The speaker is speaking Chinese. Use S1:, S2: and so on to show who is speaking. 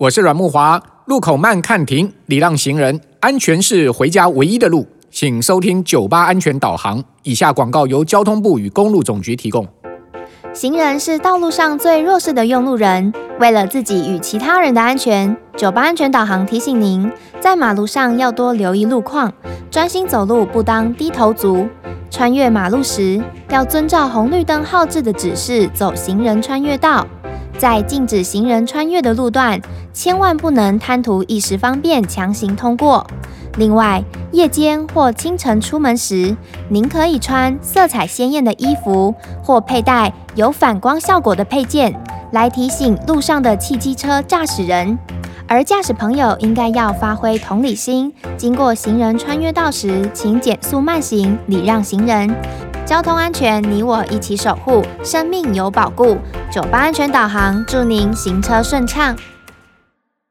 S1: 我是阮木华，路口慢看停，礼让行人，安全是回家唯一的路。请收听九八安全导航。以下广告由交通部与公路总局提供。
S2: 行人是道路上最弱势的用路人，为了自己与其他人的安全，九八安全导航提醒您，在马路上要多留意路况，专心走路，不当低头族。穿越马路时，要遵照红绿灯号志的指示走行人穿越道。在禁止行人穿越的路段，千万不能贪图一时方便强行通过。另外，夜间或清晨出门时，您可以穿色彩鲜艳的衣服，或佩戴有反光效果的配件，来提醒路上的汽机车驾驶人。而驾驶朋友应该要发挥同理心，经过行人穿越道时，请减速慢行，礼让行人。交通安全，你我一起守护，生命有保固。酒吧安全导航，祝您行车顺畅。